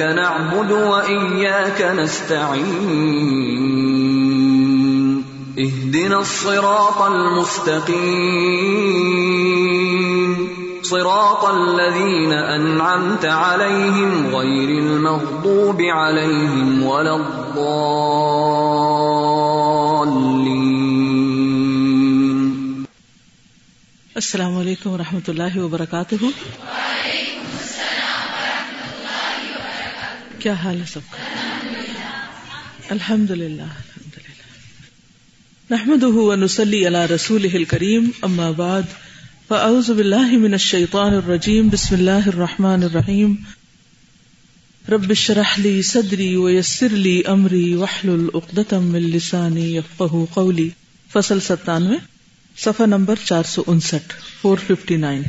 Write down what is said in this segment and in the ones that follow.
ایاک نعبد و ایاک نستعین اهدنا الصراط المستقیم صراط الذين أنعمت عليهم غير المغضوب عليهم ولا الضالين. السلام علیکم ورحمۃ اللہ وبرکاتہ۔ کیا حال ہے سب کا؟ الحمد للہ الحمد للہ نحمد ونسلی علی رسول کریم اما بعد، فاعوذ باللہ من الشیطان الرجیم، بسم اللہ الرحمن الرحیم۔ رب اشرح لی صدری ویسر لی امری، واحلل عقدۃ من لسانی یفقهوا قولی۔ فصل 97 صفحہ نمبر چار سو انسٹھ فور ففٹی نائن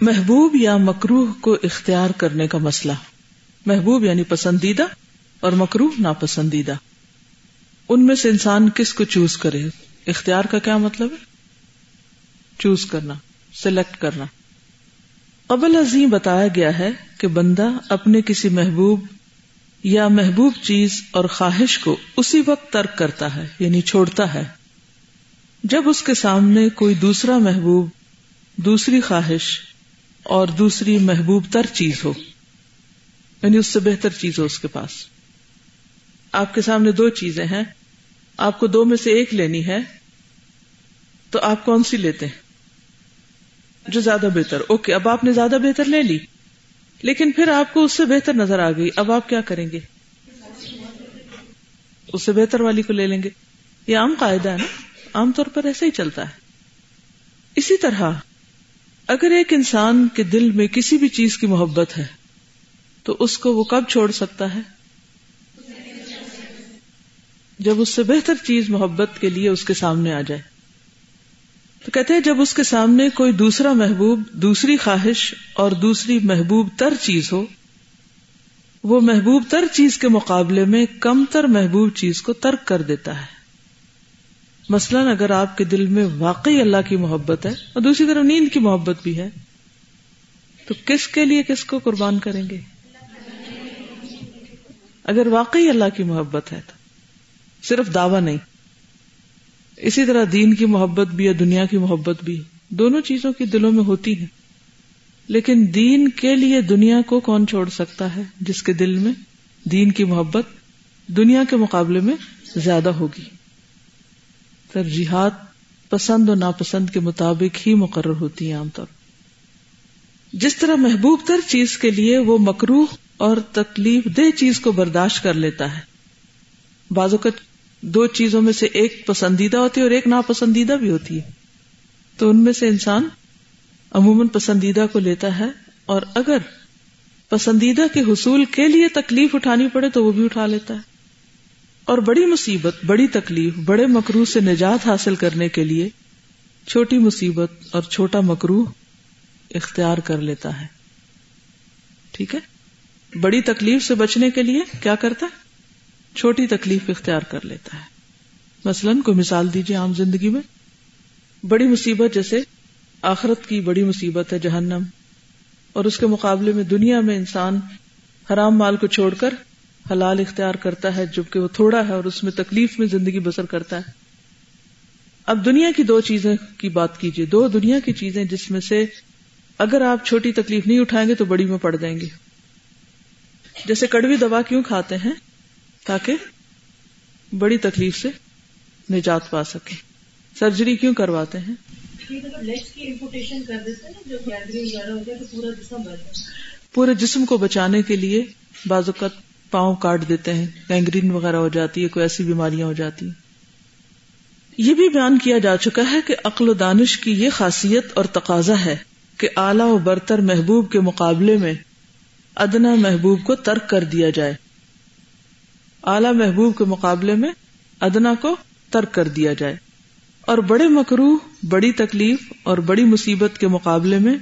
محبوب یا مکروح کو اختیار کرنے کا مسئلہ۔ محبوب یعنی پسندیدہ اور مکروح ناپسندیدہ۔ ان میں سے انسان کس کو چوز کرے؟ اختیار کا کیا مطلب ہے؟ چوز کرنا، سلیکٹ کرنا۔ قبل عظیم بتایا گیا ہے کہ بندہ اپنے کسی محبوب یا محبوب چیز اور خواہش کو اسی وقت ترک کرتا ہے یعنی چھوڑتا ہے۔ جب اس کے سامنے کوئی دوسرا محبوب، دوسری خواہش اور دوسری محبوب تر چیز ہو۔ یعنی اس سے بہتر چیز ہو اس کے پاس۔ آپ کے سامنے دو چیزیں ہیں۔ آپ کو دو میں سے ایک لینی ہے، تو آپ کون سی لیتے ہیں؟ جو زیادہ بہتر۔ اوکے، اب آپ نے زیادہ بہتر لے لی، لیکن پھر آپ کو اس سے بہتر نظر آ گئی۔ اب آپ کیا کریں گے؟ اس سے بہتر والی کو لے لیں گے۔ یہ عام قاعدہ ہے نا؟ عام طور پر ایسا ہی چلتا ہے۔ اسی طرح، اگر ایک انسان کے دل میں کسی بھی چیز کی محبت ہے تو اس کو وہ کب چھوڑ سکتا ہے؟ جب اس سے بہتر چیز محبت کے لیے اس کے سامنے آ جائے۔ تو کہتے ہیں جب اس کے سامنے کوئی دوسرا محبوب، دوسری خواہش اور دوسری محبوب تر چیز ہو، وہ محبوب تر چیز کے مقابلے میں کم تر محبوب چیز کو ترک کر دیتا ہے۔ مثلاً اگر آپ کے دل میں واقعی اللہ کی محبت ہے اور دوسری طرف نیند کی محبت بھی ہے، تو کس کے لیے کس کو قربان کریں گے؟ اگر واقعی اللہ کی محبت ہے تو صرف دعوی نہیں، اسی طرح دین کی محبت بھی یا دنیا کی محبت بھی دونوں چیزوں کی دلوں میں ہوتی ہے۔ لیکن دین کے لیے دنیا کو کون چھوڑ سکتا ہے؟ جس کے دل میں دین کی محبت دنیا کے مقابلے میں زیادہ ہوگی۔ ترجیحات پسند و ناپسند کے مطابق ہی مقرر ہوتی ہیں عام طور۔ جس طرح محبوب تر چیز کے لیے وہ مکروح اور تکلیف دہ چیز کو برداشت کر لیتا ہے۔ بعض اوقات دو چیزوں میں سے ایک پسندیدہ ہوتی ہے اور ایک ناپسندیدہ بھی ہوتی ہے۔ تو ان میں سے انسان عموماً پسندیدہ کو لیتا ہے اور اگر پسندیدہ کے حصول کے لیے تکلیف اٹھانی پڑے تو وہ بھی اٹھا لیتا ہے۔ اور بڑی مصیبت، بڑی تکلیف، بڑے مکرو سے نجات حاصل کرنے کے لیے چھوٹی مصیبت اور چھوٹا مکرو اختیار کر لیتا ہے۔ ٹھیک ہے؟ بڑی تکلیف سے بچنے کے لیے کیا کرتا ہے؟ چھوٹی تکلیف اختیار کر لیتا ہے۔ مثلاً کوئی مثال دیجیے عام زندگی میں۔ بڑی مصیبت جیسے آخرت کی بڑی مصیبت ہے جہنم۔ اور اس کے مقابلے میں دنیا میں انسان حرام مال کو چھوڑ کر حلال اختیار کرتا ہے، جبکہ وہ تھوڑا ہے اور اس میں تکلیف میں زندگی بسر کرتا ہے۔ اب دنیا کی دو چیزیں کی بات کیجیے دو دنیا کی چیزیں جس میں سے اگر آپ چھوٹی تکلیف نہیں اٹھائیں گے تو بڑی میں پڑ جائیں گے۔ جیسے کڑوی دوا کیوں کھاتے ہیں تاکہ بڑی تکلیف سے نجات پا سکے سرجری کیوں کرواتے ہیں؟ پورے جسم کو بچانے کے لیے بعض اوقات پاؤں کاٹ دیتے ہیں گینگرین وغیرہ ہو جاتی ہے، کوئی ایسی بیماریاں ہو جاتی ہیں۔ یہ بھی بیان کیا جا چکا ہے کہ عقل و دانش کی یہ خاصیت اور تقاضا ہے کہ اعلی و برتر محبوب کے مقابلے میں ادنا محبوب کو ترک کر دیا جائے۔ اعلی محبوب کے مقابلے میں ادنا کو ترک کر دیا جائے۔ اور بڑے مکرو بڑی تکلیف اور بڑی مصیبت کے مقابلے میں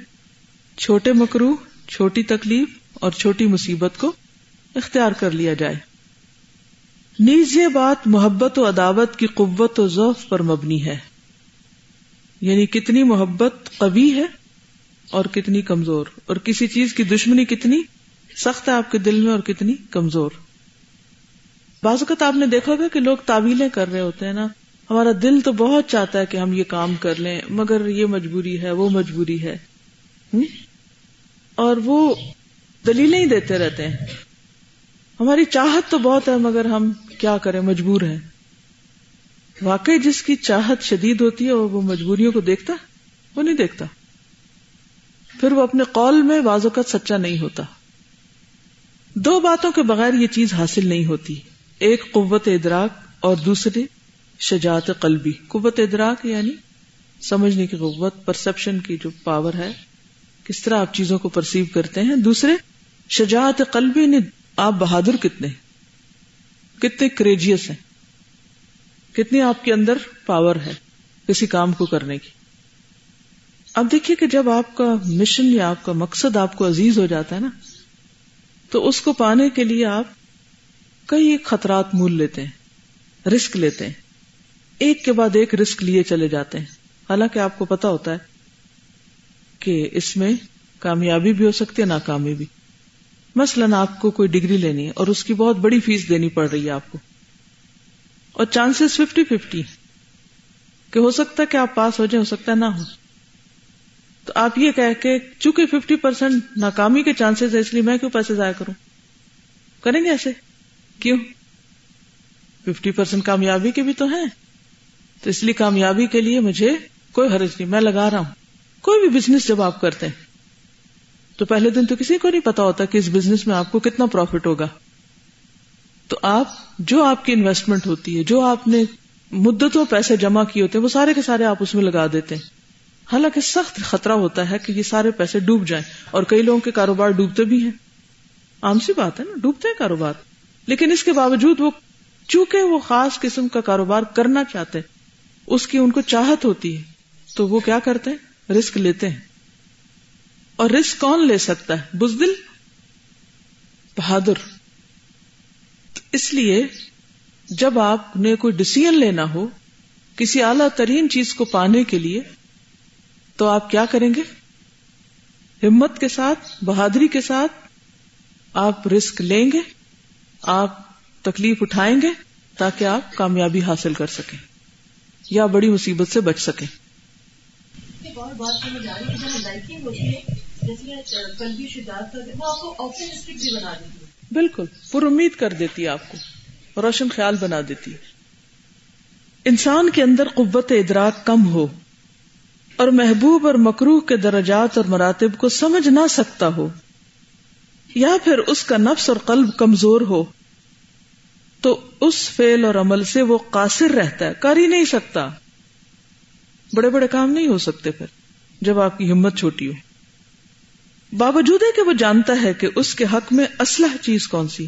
چھوٹے مکرو چھوٹی تکلیف اور چھوٹی مصیبت کو اختیار کر لیا جائے۔ نیز یہ بات محبت و عداوت کی قوت و ضعف پر مبنی ہے۔ یعنی کتنی محبت قوی ہے اور کتنی کمزور۔ اور کسی چیز کی دشمنی کتنی سخت ہے آپ کے دل میں اور کتنی کمزور۔ بعض اوقات آپ نے دیکھا ہوگا کہ لوگ تعویلیں کر رہے ہوتے ہیں نا۔ ہمارا دل تو بہت چاہتا ہے کہ ہم یہ کام کر لیں، مگر یہ مجبوری ہے، وہ مجبوری ہے۔ اور وہ دلیلیں ہی دیتے رہتے ہیں۔ ہماری چاہت تو بہت ہے، مگر ہم کیا کریں؟ مجبور ہیں۔ واقعی جس کی چاہت شدید ہوتی ہے، وہ مجبوریوں کو دیکھتا، وہ نہیں دیکھتا۔ پھر وہ اپنے قول میں بازو کا سچا نہیں ہوتا۔ دو باتوں کے بغیر یہ چیز حاصل نہیں ہوتی۔ ایک قوت ادراک اور دوسری شجاعت قلبی۔ قوت ادراک یعنی سمجھنے کی قوت پرسپشن کی جو پاور ہے، کس طرح آپ چیزوں کو پرسیو کرتے ہیں۔ دوسرے، شجاعت قلبی نے آپ بہادر کتنے کتنے کریجیس ہیں؟ کتنی آپ کے اندر پاور ہے کسی کام کو کرنے کی۔ اب دیکھیے کہ جب آپ کا مشن یا آپ کا مقصد آپ کو عزیز ہو جاتا ہے نا تو اس کو پانے کے لیے آپ کئی خطرات مول لیتے ہیں، رسک لیتے ہیں۔ ایک کے بعد ایک رسک لیے چلے جاتے ہیں۔ حالانکہ آپ کو پتا ہوتا ہے کہ اس میں کامیابی بھی ہو سکتی ہے ناکامی بھی مثلاً آپ کو کوئی ڈگری لینی ہے اور اس کی بہت بڑی فیس دینی پڑ رہی ہے آپ کو۔ اور چانسز ففٹی ففٹی۔ کہ ہو سکتا ہے کہ آپ پاس ہو جائیں، ہو سکتا ہے نہ ہو۔ تو آپ یہ کہہ کہ چونکہ ففٹی پرسینٹ ناکامی کے چانسز ہے اس لیے میں کیوں پیسے ضائع کروں؟ کریں گے ایسے؟ کیوں؟ ففٹی پرسینٹ کامیابی کے بھی تو ہیں۔ تو اس لیے کامیابی کے لیے مجھے کوئی حرج نہیں، میں لگا رہا ہوں۔ کوئی بھی بزنس جب آپ کرتے ہیں، تو پہلے دن تو کسی کو نہیں پتا ہوتا کہ اس بزنس میں آپ کو کتنا پروفٹ ہوگا۔ تو آپ، جو آپ کی انویسٹمنٹ ہوتی ہے، جو آپ نے مدتوں پیسے جمع کیے ہوتے ہیں، وہ سارے کے سارے آپ اس میں لگا دیتے ہیں۔ حالانکہ سخت خطرہ ہوتا ہے کہ یہ سارے پیسے ڈوب جائیں اور کئی لوگوں کے کاروبار ڈوبتے بھی ہیں۔ عام سی بات ہے نا، ڈوبتے ہیں کاروبار۔ لیکن اس کے باوجود وہ چونکہ وہ خاص قسم کا کاروبار کرنا چاہتے اس کی ان کو چاہت ہوتی ہے، تو وہ کیا کرتے ہیں؟ رسک لیتے ہیں۔ اور رسک کون لے سکتا ہے؟ بزدل؟ بہادر۔ اس لیے جب آپ نے کوئی ڈسیزن لینا ہو، کسی اعلی ترین چیز کو پانے کے لیے تو آپ کیا کریں گے؟ ہمت کے ساتھ بہادری کے ساتھ آپ رسک لیں گے آپ تکلیف اٹھائیں گے تاکہ آپ کامیابی حاصل کر سکیں یا بڑی مصیبت سے بچ سکیں۔ بالکل پر امید کر دیتی ہے آپ کو روشن خیال بنا دیتی انسان کے اندر قوت ادراک کم ہو اور محبوب اور مکروح کے درجات اور مراتب کو سمجھ نہ سکتا ہو، یا پھر اس کا نفس اور قلب کمزور ہو، تو اس فیل اور عمل سے وہ قاصر رہتا ہے، کر ہی نہیں سکتا۔ بڑے بڑے کام نہیں ہو سکتے پھر، جب آپ کی ہمت چھوٹی ہو۔ باوجود ہے کہ وہ جانتا ہے کہ اس کے حق میں اسلح چیز کون سی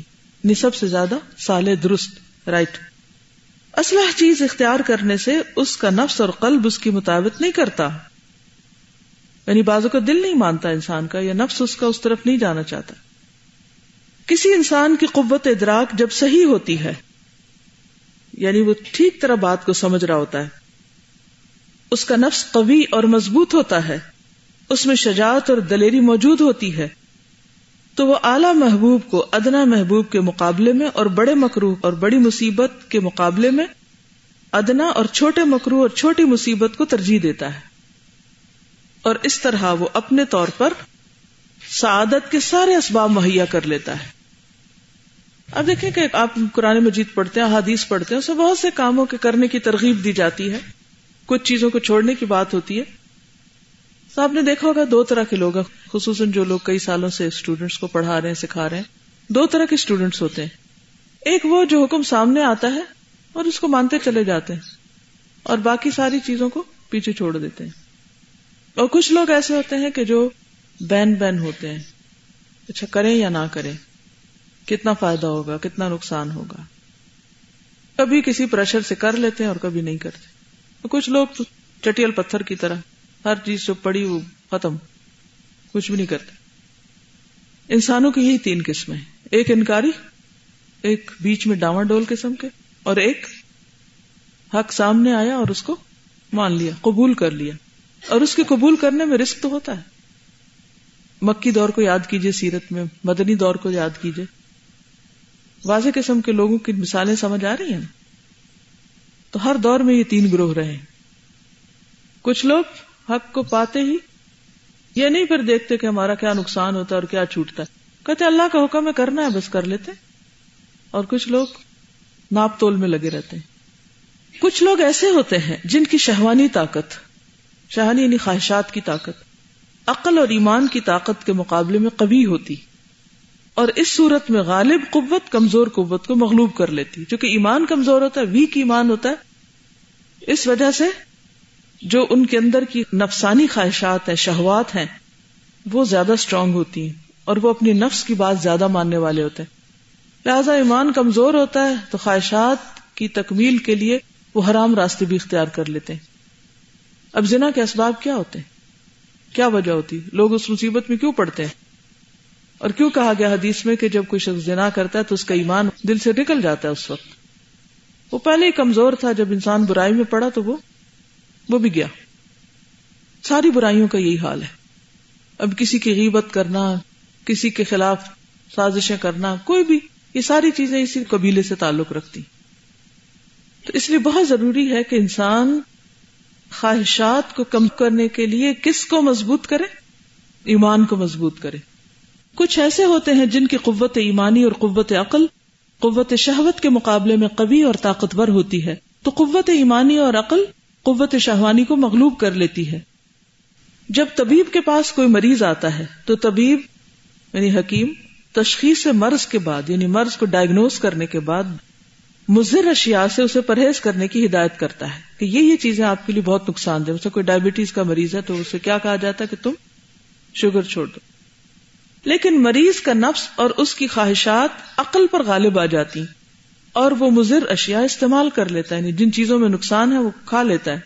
سب سے زیادہ سال درست، رائٹ۔ اسلح چیز اختیار کرنے سے اس کا نفس اور قلب اس کی مطابق نہیں کرتا۔ یعنی بازو کا دل نہیں مانتا انسان کا یا نفس اس کا اس طرف نہیں جانا چاہتا۔ کسی انسان کی قوت ادراک جب صحیح ہوتی ہے یعنی وہ ٹھیک طرح بات کو سمجھ رہا ہوتا ہے، اس کا نفس قوی اور مضبوط ہوتا ہے، اس میں شجاعت اور دلیری موجود ہوتی ہے۔ تو وہ اعلی محبوب کو ادنا محبوب کے مقابلے میں اور بڑے مکرو اور بڑی مصیبت کے مقابلے میں ادنا اور چھوٹے مکرو اور چھوٹی مصیبت کو ترجیح دیتا ہے۔ اور اس طرح وہ اپنے طور پر سعادت کے سارے اسباب مہیا کر لیتا ہے۔ اب دیکھیں کہ آپ قرآن مجید پڑھتے ہیں حادیث پڑھتے ہیں اسے بہت سے کاموں کے کرنے کی ترغیب دی جاتی ہے۔ کچھ چیزوں کو چھوڑنے کی بات ہوتی ہے۔ تو آپ نے دیکھا ہوگا دو طرح کے لوگ خصوصاً جو لوگ کئی سالوں سے اسٹوڈینٹس کو پڑھا رہے ہیں، سکھا رہے ہیں۔ دو طرح کے اسٹوڈینٹس ہوتے ہیں۔ ایک وہ جو حکم سامنے آتا ہے اور اس کو مانتے چلے جاتے ہیں اور باقی ساری چیزوں کو پیچھے چھوڑ دیتے ہیں۔ اور کچھ لوگ ایسے ہوتے ہیں کہ جو بین بین ہوتے ہیں۔ اچھا کریں یا نہ کریں، کتنا فائدہ ہوگا، کتنا نقصان ہوگا۔ کبھی کسی پریشر سے کر لیتے ہیں اور کبھی نہیں کرتے۔ کچھ لوگ تو چٹیل پتھر کی طرح ہر چیز جو پڑی وہ ختم، کچھ بھی نہیں کرتے انسانوں کی یہی تین قسمیں ایک انکاری، ایک بیچ میں ڈاواں ڈول قسم کے، اور ایک حق سامنے آیا اور اس کو مان لیا، قبول کر لیا۔ اور اس کے قبول کرنے میں رسک تو ہوتا ہے۔ مکی دور کو یاد کیجیے سیرت میں مدنی دور کو یاد کیجیے واضح قسم کے لوگوں کی مثالیں سمجھ آ رہی ہیں۔ تو ہر دور میں یہ تین گروہ رہے کچھ لوگ حق کو پاتے ہی؟ یہ نہیں پھر دیکھتے کہ ہمارا کیا نقصان ہوتا ہے اور کیا چھوٹتا ہے۔ کہتے اللہ کا حکم ہے، کرنا ہے، بس کر لیتے۔ اور کچھ لوگ ناپ تول میں لگے رہتے ہیں۔ کچھ لوگ ایسے ہوتے ہیں جن کی شہوانی طاقت شہانی یعنی خواہشات کی طاقت، عقل اور ایمان کی طاقت کے مقابلے میں قوی ہوتی۔ اور اس صورت میں غالب قوت کمزور قوت کو مغلوب کر لیتی۔ کیونکہ ایمان کمزور ہوتا ہے ویک ایمان ہوتا ہے۔ اس وجہ سے جو ان کے اندر کی نفسانی خواہشات ہیں، شہوات ہیں، وہ زیادہ اسٹرانگ ہوتی ہیں اور وہ اپنی نفس کی بات زیادہ ماننے والے ہوتے ہیں۔ لہذا ایمان کمزور ہوتا ہے تو خواہشات کی تکمیل کے لیے وہ حرام راستے بھی اختیار کر لیتے ہیں۔ اب زنا کے اسباب کیا ہوتے ہیں؟ کیا وجہ ہوتی لوگ اس مصیبت میں کیوں پڑتے ہیں؟ اور کیوں کہا گیا حدیث میں کہ جب کوئی شخص زنا کرتا ہے تو اس کا ایمان دل سے نکل جاتا ہے اس وقت۔ وہ پہلے ہی کمزور تھا، جب انسان برائی میں پڑا تو وہ وہ بھی گیا۔ ساری برائیوں کا یہی حال ہے۔ اب کسی کی غیبت کرنا، کسی کے خلاف سازشیں کرنا، کوئی بھی، یہ ساری چیزیں اسی قبیلے سے تعلق رکھتی۔ تو اس لیے بہت ضروری ہے کہ انسان خواہشات کو کم کرنے کے لیے کس کو مضبوط کرے؟ ایمان کو مضبوط کرے۔ کچھ ایسے ہوتے ہیں جن کی قوت ایمانی اور قوت عقل، قوت شہوت کے مقابلے میں قوی اور طاقتور ہوتی ہے۔ تو قوت ایمانی اور عقل قوت شہوانی کو مغلوب کر لیتی ہے۔ جب طبیب کے پاس کوئی مریض آتا ہے، تو طبیب یعنی حکیم، تشخیص مرض کے بعد یعنی مرض کو ڈائگنوز کرنے کے بعد، مضر اشیاء سے اسے پرہیز کرنے کی ہدایت کرتا ہے کہ یہ یہ چیزیں آپ کے لیے بہت نقصان دہ کوئی ڈائبٹیز کا مریض ہے تو اسے کیا کہا جاتا ہے کہ تم شوگر چھوڑ دو۔ لیکن مریض کا نفس اور اس کی خواہشات عقل پر غالب آ جاتی۔ اور وہ مضر اشیاء استعمال کر لیتا ہے یعنی جن چیزوں میں نقصان ہے وہ کھا لیتا ہے۔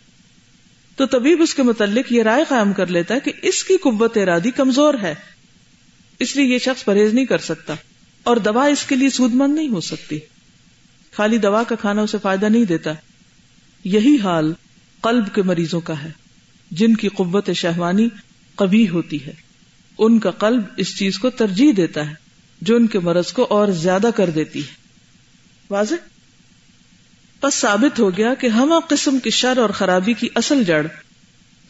تو طبیب اس کے متعلق یہ رائے قائم کر لیتا ہے کہ اس کی قوت ارادی کمزور ہے، اس لیے یہ شخص پرہیز نہیں کر سکتا اور دوا اس کے لیے سود مند نہیں ہو سکتی۔ خالی دوا کا کھانا اسے فائدہ نہیں دیتا۔ یہی حال قلب کے مریضوں کا ہے، جن کی قوت شہوانی کبھی ہوتی ہے۔ ان کا قلب اس چیز کو ترجیح دیتا ہے جو ان کے مرض کو اور زیادہ کر دیتی ہے۔ واضح؟ بس ثابت ہو گیا کہ ہم قسم کی شر اور خرابی کی اصل جڑ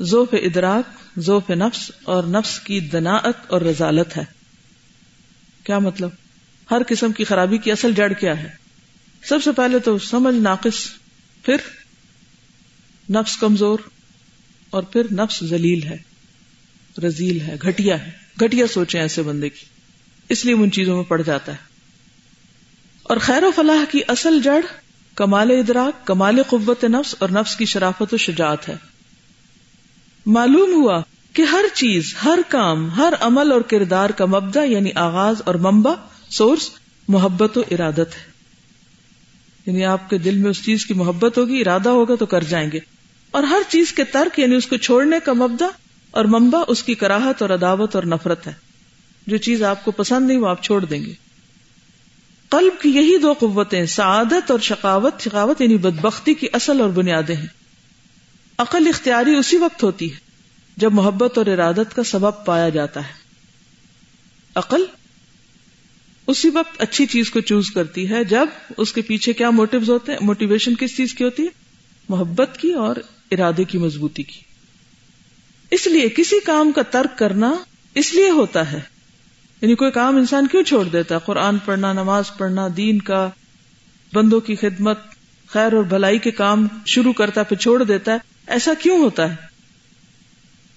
ذوف ادراک ذوف نفس اور نفس کی دناعت اور رضالت ہے۔ کیا مطلب؟ ہر قسم کی خرابی کی اصل جڑ کیا ہے؟ سب سے پہلے تو سمجھ ناقص، پھر نفس کمزور اور پھر نفس ذلیل ہے، رزیل ہے، گھٹیا ہے۔ گھٹیا سوچے ایسے بندے کی۔ اس لیے ان چیزوں میں پڑ جاتا ہے۔ اور خیر و فلاح کی اصل جڑ کمال ادراک، کمال قوت نفس اور نفس کی شرافت و شجاعت ہے۔ معلوم ہوا کہ ہر چیز، ہر کام، ہر عمل اور کردار کا مبدا یعنی آغاز اور ممبا سورس محبت و ارادت ہے۔ یعنی آپ کے دل میں اس چیز کی محبت ہوگی، ارادہ ہوگا تو کر جائیں گے۔ اور ہر چیز کے ترک یعنی اس کو چھوڑنے کا مبدا اور ممبا اس کی کراہت اور عداوت اور نفرت ہے۔ جو چیز آپ کو پسند نہیں وہ آپ چھوڑ دیں گے۔ قلب کی یہی دو قوتیں، سعادت اور شقاوت شقاوت یعنی بدبختی کی اصل اور بنیادیں ہیں۔ عقل اختیاری اسی وقت ہوتی ہے جب محبت اور ارادت کا سبب پایا جاتا ہے۔ عقل اسی وقت اچھی چیز کو چوز کرتی ہے جب اس کے پیچھے کیا موٹیوز ہوتے ہیں؟ موٹیویشن کس چیز کی ہوتی ہے؟ محبت کی اور ارادے کی مضبوطی کی۔ اس لیے کسی کام کا ترک کرنا اس لیے ہوتا ہے یعنی کوئی کام انسان کیوں چھوڑ دیتا ہے؟ قرآن پڑھنا، نماز پڑھنا، دین کا، بندوں کی خدمت، خیر اور بھلائی کے کام شروع کرتا پھر چھوڑ دیتا ہے، ایسا کیوں ہوتا ہے؟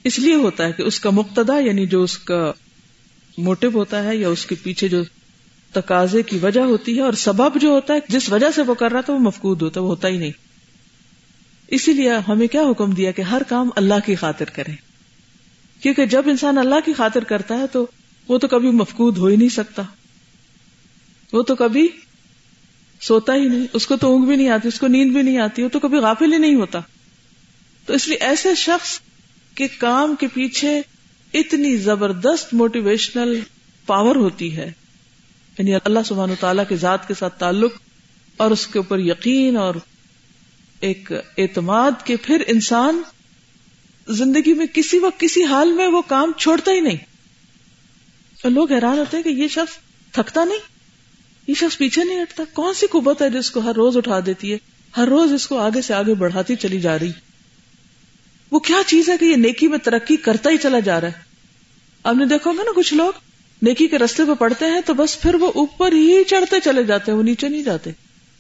اس لیے ہوتا ہے کہ اس کا مقتدا یعنی جو اس کا موٹو ہوتا ہے یا اس کے پیچھے جو تقاضے کی وجہ ہوتی ہے اور سبب جو ہوتا ہے، جس وجہ سے وہ کر رہا تھا، وہ مفقود ہوتا ہے، وہ ہوتا ہی نہیں۔ اسی لیے ہمیں کیا حکم دیا کہ ہر کام اللہ کی خاطر کریں۔ کیونکہ جب انسان اللہ کی خاطر کرتا ہے تو وہ تو کبھی مفقود ہو ہی نہیں سکتا۔ وہ تو کبھی سوتا ہی نہیں۔ اس کو تو اونگ بھی نہیں آتی، اس کو نیند بھی نہیں آتی، وہ تو کبھی غافل ہی نہیں ہوتا۔ تو اس لیے ایسے شخص کے کام کے پیچھے اتنی زبردست موٹیویشنل پاور ہوتی ہے۔ یعنی اللہ سبحانہ تعالیٰ کے ذات کے ساتھ تعلق اور اس کے اوپر یقین اور ایک اعتماد کے پھر انسان زندگی میں کسی وقت کسی حال میں وہ کام چھوڑتا ہی نہیں۔ اور لوگ حیران ہوتے ہیں کہ یہ شخص تھکتا نہیں؟ یہ شخص پیچھے نہیں ہٹتا۔ کون سی قوت ہے جس کو ہر روز اٹھا دیتی ہے؟ ہر روز اس کو آگے سے آگے بڑھاتی چلی جا رہی۔ وہ کیا چیز ہے کہ یہ نیکی میں ترقی کرتا ہی چلا جا رہا ہے؟ آپ نے دیکھو گا نا کچھ لوگ نیکی کے رستے پہ پڑتے ہیں تو بس پھر وہ اوپر ہی چڑھتے چلے جاتے ہیں، وہ نیچے نہیں جاتے۔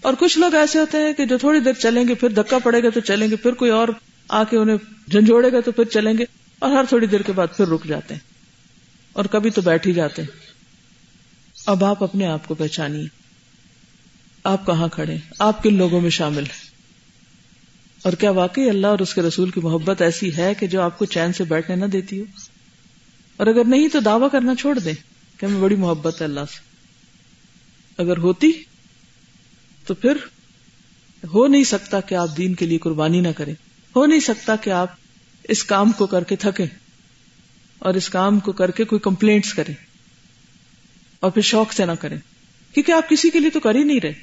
اور کچھ لوگ ایسے ہوتے ہیں کہ جو تھوڑی دیر چلیں گے پھر دھکا پڑے گا تو چلیں گے، پھر کوئی اور آ کے انہیں جھنجھوڑے گا تو پھر چلیں گے اور ہر تھوڑی دیر کے بعد پھر رک جاتے ہیں۔ اور کبھی تو بیٹھ ہی جاتے۔ ہیں اب آپ اپنے آپ کو پہچانیے۔ آپ کہاں کھڑے؟ آپ کن لوگوں میں شامل ہیں؟ اور کیا واقعی اللہ اور اس کے رسول کی محبت ایسی ہے کہ جو آپ کو چین سے بیٹھنے نہ دیتی ہو؟ اور اگر نہیں تو دعوی کرنا چھوڑ دیں کہ ہمیں بڑی محبت ہے اللہ سے۔ اگر ہوتی تو پھر ہو نہیں سکتا کہ آپ دین کے لیے قربانی نہ کریں۔ ہو نہیں سکتا کہ آپ اس کام کو کر کے تھکیں۔ اور اس کام کو کر کے کوئی کمپلینٹس کریں اور پھر شوق سے نہ کریں۔ کیونکہ آپ کسی کے لیے تو کر ہی نہیں رہے۔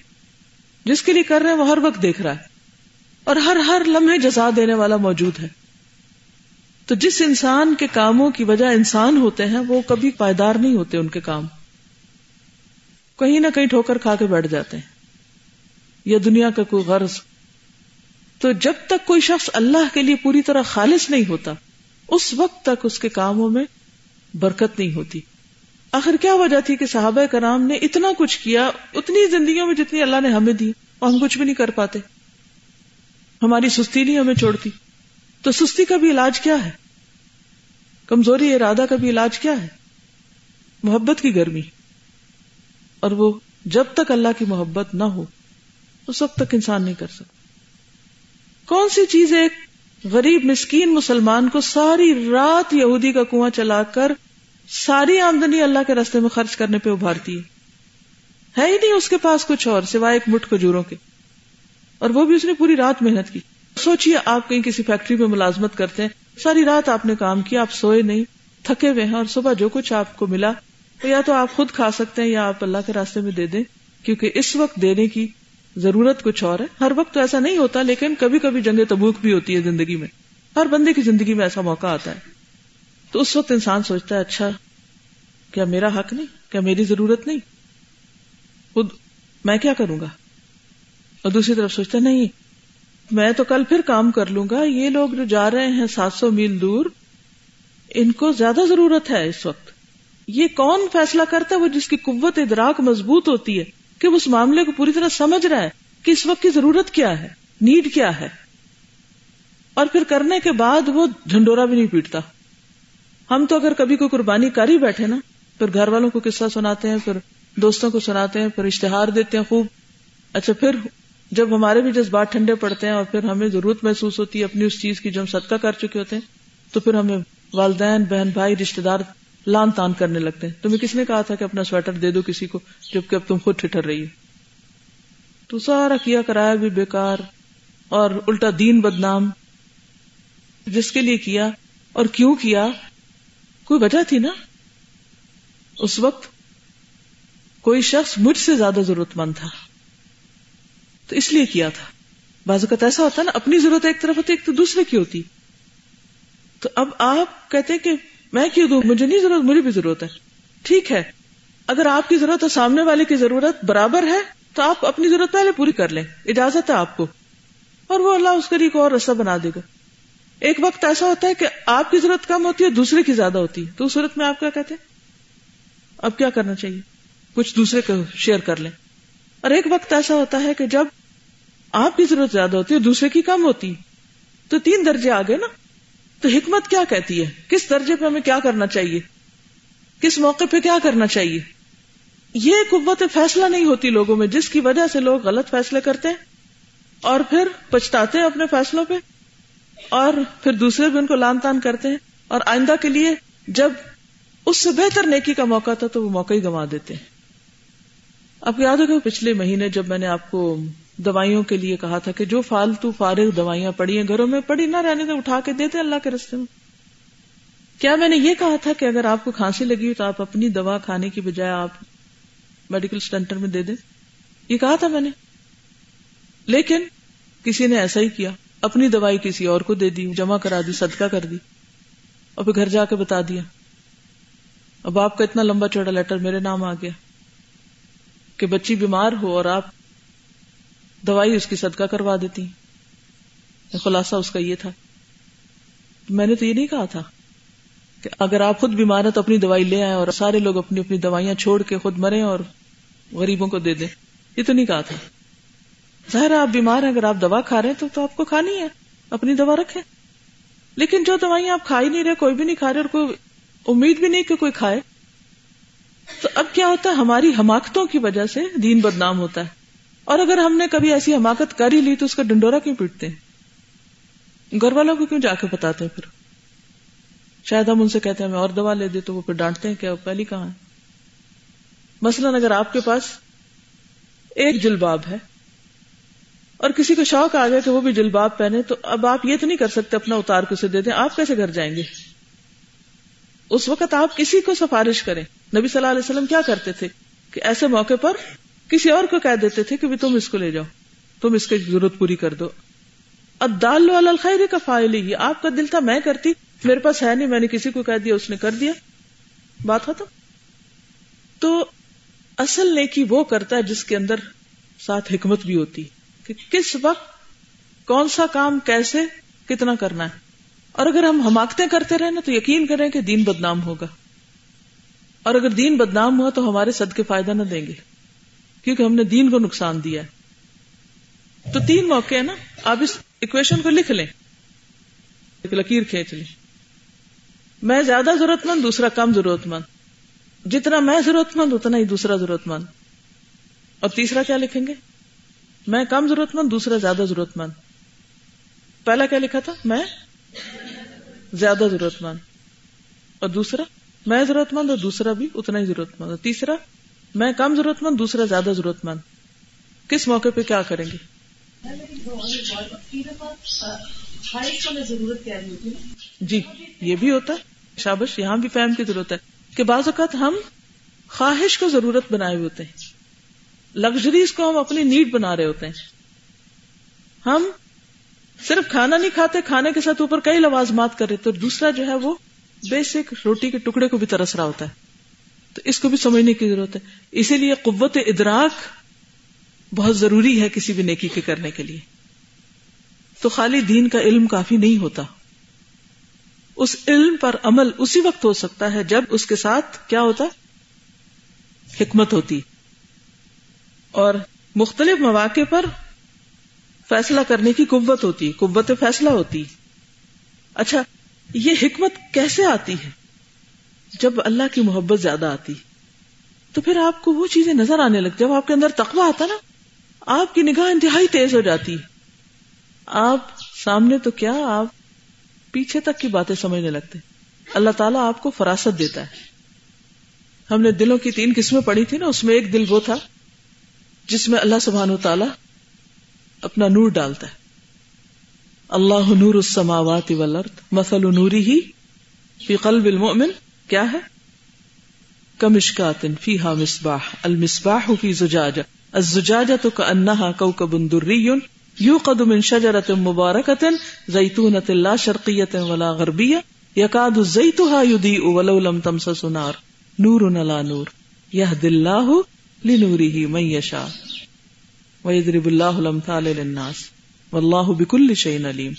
جس کے لیے کر رہے ہیں وہ ہر وقت دیکھ رہا ہے۔ اور ہر ہر لمحے جزا دینے والا موجود ہے۔ تو جس انسان کے کاموں کی وجہ انسان ہوتے ہیں، وہ کبھی پائیدار نہیں ہوتے ان کے کام۔ کہیں نہ کہیں ٹھوکر کھا کے بیٹھ جاتے ہیں۔ یا دنیا کا کوئی غرض۔ تو جب تک کوئی شخص اللہ کے لیے پوری طرح خالص نہیں ہوتا اس وقت تک اس کے کاموں میں برکت نہیں ہوتی۔ آخر کیا وجہ تھی کہ صحابہ کرام نے اتنا کچھ کیا، اتنی زندگیوں میں جتنی اللہ نے ہمیں دی، اور ہم کچھ بھی نہیں کر پاتے۔ ہماری سستی نہیں ہمیں چھوڑتی۔ تو سستی کا بھی علاج کیا ہے؟ کمزوری ارادہ کا بھی علاج کیا ہے؟ محبت کی گرمی۔ اور وہ جب تک اللہ کی محبت نہ ہو، اس وقت تک انسان نہیں کر سکتا۔ کون سی چیز ایک غریب مسکین مسلمان کو ساری رات یہودی کا کنواں چلا کر ساری آمدنی اللہ کے راستے میں خرچ کرنے پہ ابھارتی ہے ہی نہیں اس کے پاس کچھ اور سوائے ایک مٹھ کجوروں کے۔ اور وہ بھی اس نے پوری رات محنت کی۔ سوچیے آپ کہیں کسی فیکٹری میں ملازمت کرتے ہیں، ساری رات آپ نے کام کیا، آپ سوئے نہیں، تھکے ہوئے ہیں اور صبح جو کچھ آپ کو ملا تو یا تو آپ خود کھا سکتے ہیں یا آپ اللہ کے راستے میں دے دیں، کیونکہ اس وقت دینے کی ضرورت کچھ اور ہے۔ ہر وقت تو ایسا نہیں ہوتا، لیکن کبھی کبھی جنگ تبوک بھی ہوتی ہے زندگی میں۔ ہر بندے کی زندگی میں ایسا موقع آتا ہے۔ تو اس وقت انسان سوچتا ہے اچھا کیا میرا حق نہیں؟ کیا میری ضرورت نہیں؟ خود میں کیا کروں گا؟ اور دوسری طرف سوچتا نہیں، میں تو کل پھر کام کر لوں گا۔ یہ لوگ جو جا رہے ہیں سات سو میل دور، ان کو زیادہ ضرورت ہے اس وقت۔ یہ کون فیصلہ کرتا ہے؟ وہ جس کی قوت، ادراک مضبوط ہوتی ہے۔ کہ وہ اس معاملے کو پوری طرح سمجھ رہا ہے کہ اس وقت کی ضرورت کیا ہے نیڈ کیا ہے۔ اور پھر کرنے کے بعد وہ جھنڈورا بھی نہیں پیٹتا۔ ہم تو اگر کبھی کوئی قربانی کر ہی بیٹھے نا، پھر گھر والوں کو قصہ سناتے ہیں، پھر دوستوں کو سناتے ہیں، پھر اشتہار دیتے ہیں خوب۔ اچھا پھر جب ہمارے بھی جذبات ٹھنڈے پڑتے ہیں اور پھر ہمیں ضرورت محسوس ہوتی ہے، اپنی اس چیز کی جو ہم صدقہ کر چکے ہوتے ہیں، تو پھر ہمیں والدین، بہن، بھائی رشتے دار لان تان کرنے لگتے ہیں۔ تمہیں کس نے کہا تھا کہ اپنا سویٹر دے دو کسی کو جبکہ اب تم خود ٹھٹر رہی ہو؟ تو سارا کیا کرایا بھی بیکار اور الٹا دین بدنام۔ جس کے لیے کیا اور کیوں کیا؟ کوئی وجہ تھی نا؟ اس وقت کوئی شخص مجھ سے زیادہ ضرورت مند تھا۔ تو اس لیے کیا تھا؟ بعض اوقات ایسا ہوتا نا، اپنی ضرورت ایک طرف ہوتی، ایک تو دوسرے کی ہوتی۔ تو اب آپ کہتے کہ میں کیوں دوں؟ مجھے نہیں ضرورت، مجھے بھی ضرورت ہے۔ ٹھیک ہے۔ اگر آپ کی ضرورت اور سامنے والے کی ضرورت برابر ہے، تو آپ اپنی ضرورت پہلے پوری کر لیں۔ اجازت ہے آپ کو۔ اور وہ اللہ اس کے لیے اور رسہ بنا دے گا۔ ایک وقت ایسا ہوتا ہے کہ آپ کی ضرورت کم ہوتی ہے، دوسرے کی زیادہ ہوتی ہے۔ تو اس صورت میں آپ کیا کہتے ہیں؟ اب کیا کرنا چاہیے؟ کچھ دوسرے کو شیئر کر لیں۔ اور ایک وقت ایسا ہوتا ہے کہ جب آپ کی ضرورت زیادہ ہوتی ہے، دوسرے کی کم ہوتی تو تین درجے آگے نا؟ تو حکمت کیا کہتی ہے؟ کس درجے پہ ہمیں کیا کرنا چاہیے؟ کس موقع پہ کیا کرنا چاہیے؟ یہ قوت فیصلہ نہیں ہوتی لوگوں میں جس کی وجہ سے لوگ غلط فیصلے کرتے ہیں اور پھر پچھتاتے ہیں اپنے فیصلوں پہ اور پھر دوسرے بھی ان کو لان تان کرتے ہیں اور آئندہ کے لیے جب اس سے بہتر نیکی کا موقع تھا تو وہ موقع ہی گنوا دیتے ہیں۔ آپ کو یاد ہوگا پچھلے مہینے جب میں نے آپ کو دوائیوں کے لیے کہا تھا کہ جو فالتو فارغ دوائیاں پڑی ہیں، گھروں میں پڑی نہ رہنے تو اٹھا کے دیتے اللہ کے رستے میں۔ کیا میں نے یہ کہا تھا کہ اگر آپ کو کھانسی لگی ہو تو آپ اپنی دوا کھانے کی بجائے آپ میڈیکل سینٹر میں دے دیں۔ یہ کہا تھا میں نے۔ لیکن کسی نے ایسا ہی کیا۔ اپنی دوائی کسی اور کو دے دی، جمع کرا دی، صدقہ کر دی۔ اور پھر گھر جا کے بتا دیا۔ اب آپ کا اتنا لمبا چوڑا لیٹر میرے نام آ گیا کہ بچی بیمار ہو اور آپ دوائی اس کی صدقہ کروا دیتی۔ خلاصہ اس کا یہ تھا۔ میں نے تو یہ نہیں کہا تھا کہ اگر آپ خود بیمار ہیں تو اپنی دوائی لے آئے اور سارے لوگ اپنی اپنی دوائیاں چھوڑ کے خود مرے اور غریبوں کو دے دیں۔ یہ تو نہیں کہا تھا۔ ظاہر آپ بیمار ہیں اگر آپ دوا کھا رہے ہیں تو, تو آپ کو کھانی ہے۔ اپنی دوا رکھے لیکن جو دوائیاں آپ کھا ہی نہیں رہے کوئی بھی نہیں کھا رہے اور کوئی امید بھی نہیں کہ کوئی کھائے۔ تو اب کیا ہوتا ہے؟ ہماری حماقتوں کی وجہ سے دین بدنام ہوتا ہے۔ اور اگر ہم نے کبھی ایسی حماقت کر ہی لی تو اس کا ڈنڈورا کیوں پیٹتے ہیں؟ گھر والوں کو کیوں جا کے بتاتے ہیں پھر؟ شاید ہم ان سے کہتے ہیں میں اور دوا لے دے تو وہ پھر ڈانٹتے ہیں کیا پہلی کہاں ہے؟ مثلاً اگر آپ کے پاس ایک جلباب ہے اور کسی کو شوق آ گیا کہ وہ بھی جلباب پہنے، تو اب آپ یہ تو نہیں کر سکتے اپنا اتار کے اسے دے دیں، آپ کیسے گھر جائیں گے؟ اس وقت آپ کسی کو سفارش کریں۔ نبی صلی اللہ علیہ وسلم کیا کرتے تھے کہ ایسے موقع پر کسی اور کو کہہ دیتے تھے کہ تم اس کو لے جاؤ، تم اس کی ضرورت پوری کر دو۔ ادال الخیر کا فائل ہی، آپ کا دل تھا، میں کرتی، میرے پاس ہے نہیں، میں نے کسی کو کہہ دیا، اس نے کر دیا۔ بات ختم۔ تو اصل نیکی وہ کرتا ہے جس کے اندر ساتھ حکمت بھی ہوتی کہ کس وقت کون سا کام کیسے کتنا کرنا ہے۔ اور اگر ہم حماقتیں کرتے رہے نا، تو یقین کریں کہ دین بدنام ہوگا۔ اور اگر دین بدنام ہوا تو ہمارے صدقے فائدہ نہ دیں گے۔ کیونکہ ہم نے دین کو نقصان دیا ہے۔ تو تین موقع ہے نا۔ آپ اس اکویشن کو لکھ لیں۔ ایک لکیر کھینچ لیں۔ میں زیادہ ضرورت مند دوسرا کم ضرورت مند جتنا میں ضرورت مند اتنا ہی دوسرا ضرورت مند اور تیسرا کیا لکھیں گے؟ میں کم ضرورت مند دوسرا زیادہ ضرورت مند پہلا کیا لکھا تھا؟ میں زیادہ ضرورت مند اور دوسرا، میں ضرورت مند اور دوسرا بھی اتنا ہی ضرورت مند اور تیسرا میں کم ضرورت مند، دوسرا زیادہ ضرورت مند۔ کس موقع پہ کیا کریں گے؟ جی یہ بھی ہوتا ہے۔ شابش، یہاں بھی فہم کی ضرورت ہے کہ بعض اوقات ہم خواہش کو ضرورت بنائے ہوئے ہوتے ہیں۔ لگژریز کو ہم اپنی نیڈ بنا رہے ہوتے ہیں۔ ہم صرف کھانا نہیں کھاتے، کھانے کے ساتھ اوپر کئی لوازمات کر رہے تو دوسرا جو ہے وہ بیسک روٹی کے ٹکڑے کو بھی ترس رہا ہوتا ہے۔ تو اس کو بھی سمجھنے کی ضرورت ہے۔ اسی لیے قوت ادراک بہت ضروری ہے کسی بھی نیکی کے کرنے کے لیے۔ تو خالی دین کا علم کافی نہیں ہوتا۔ اس علم پر عمل اسی وقت ہو سکتا ہے جب اس کے ساتھ کیا ہوتا؟ حکمت ہوتی۔ اور مختلف مواقع پر فیصلہ کرنے کی قوت ہوتی، قوت فیصلہ ہوتی۔ اچھا یہ حکمت کیسے آتی ہے؟ جب اللہ کی محبت زیادہ آتی، تو پھر آپ کو وہ چیزیں نظر آنے لگتی جب آپ کے اندر تقوی آتا نا، آپ کی نگاہ انتہائی تیز ہو جاتی۔ آپ سامنے تو کیا، آپ پیچھے تک کی باتیں سمجھنے لگتے۔ اللہ تعالیٰ آپ کو فراست دیتا ہے۔ ہم نے دلوں کی تین قسمیں پڑھی تھی نا، اس میں ایک دل وہ تھا، جس میں اللہ سبحان و تعالی اپنا نور ڈالتا ہے۔ اللہ نور السماوات والارض، مثل نوری ہی فی قلب المؤمن کیا ہے؟ کمشکات فیہا مصباح، المصباح فی زجاجہ۔ الزجاجہ کأنہا کوکب دری یوقد من شجرت مبارکت زیتونت لا شرقیت ولا غربیہ۔ یکاد زیتها یدیء ولو لم تمسس نار۔ نور لا نور۔ یهد اللہ لنوری ہی من یشا ویدرب اللہ الامثال للناس۔ واللہ بکل شئین علیم۔